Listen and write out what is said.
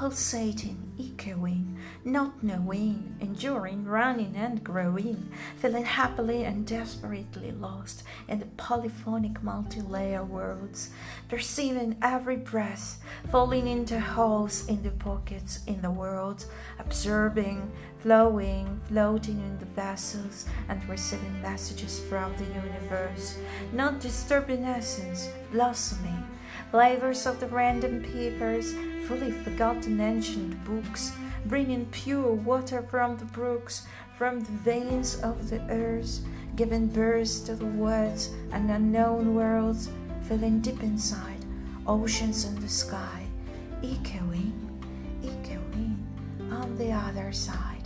pulsating, echoing, not knowing, enduring, running and growing, feeling happily and desperately lost in the polyphonic multi-layer worlds, perceiving every breath falling into holes in the pockets in the world, absorbing, flowing, floating in the vessels, and receiving messages from the universe, not disturbing essence, blossoming, flavors of the random papers, fully forgotten ancient books, bringing pure water from the brooks, from the veins of the earth, giving birth to the words and unknown worlds, filling deep inside, oceans in the sky, echoing, echoing on the other side.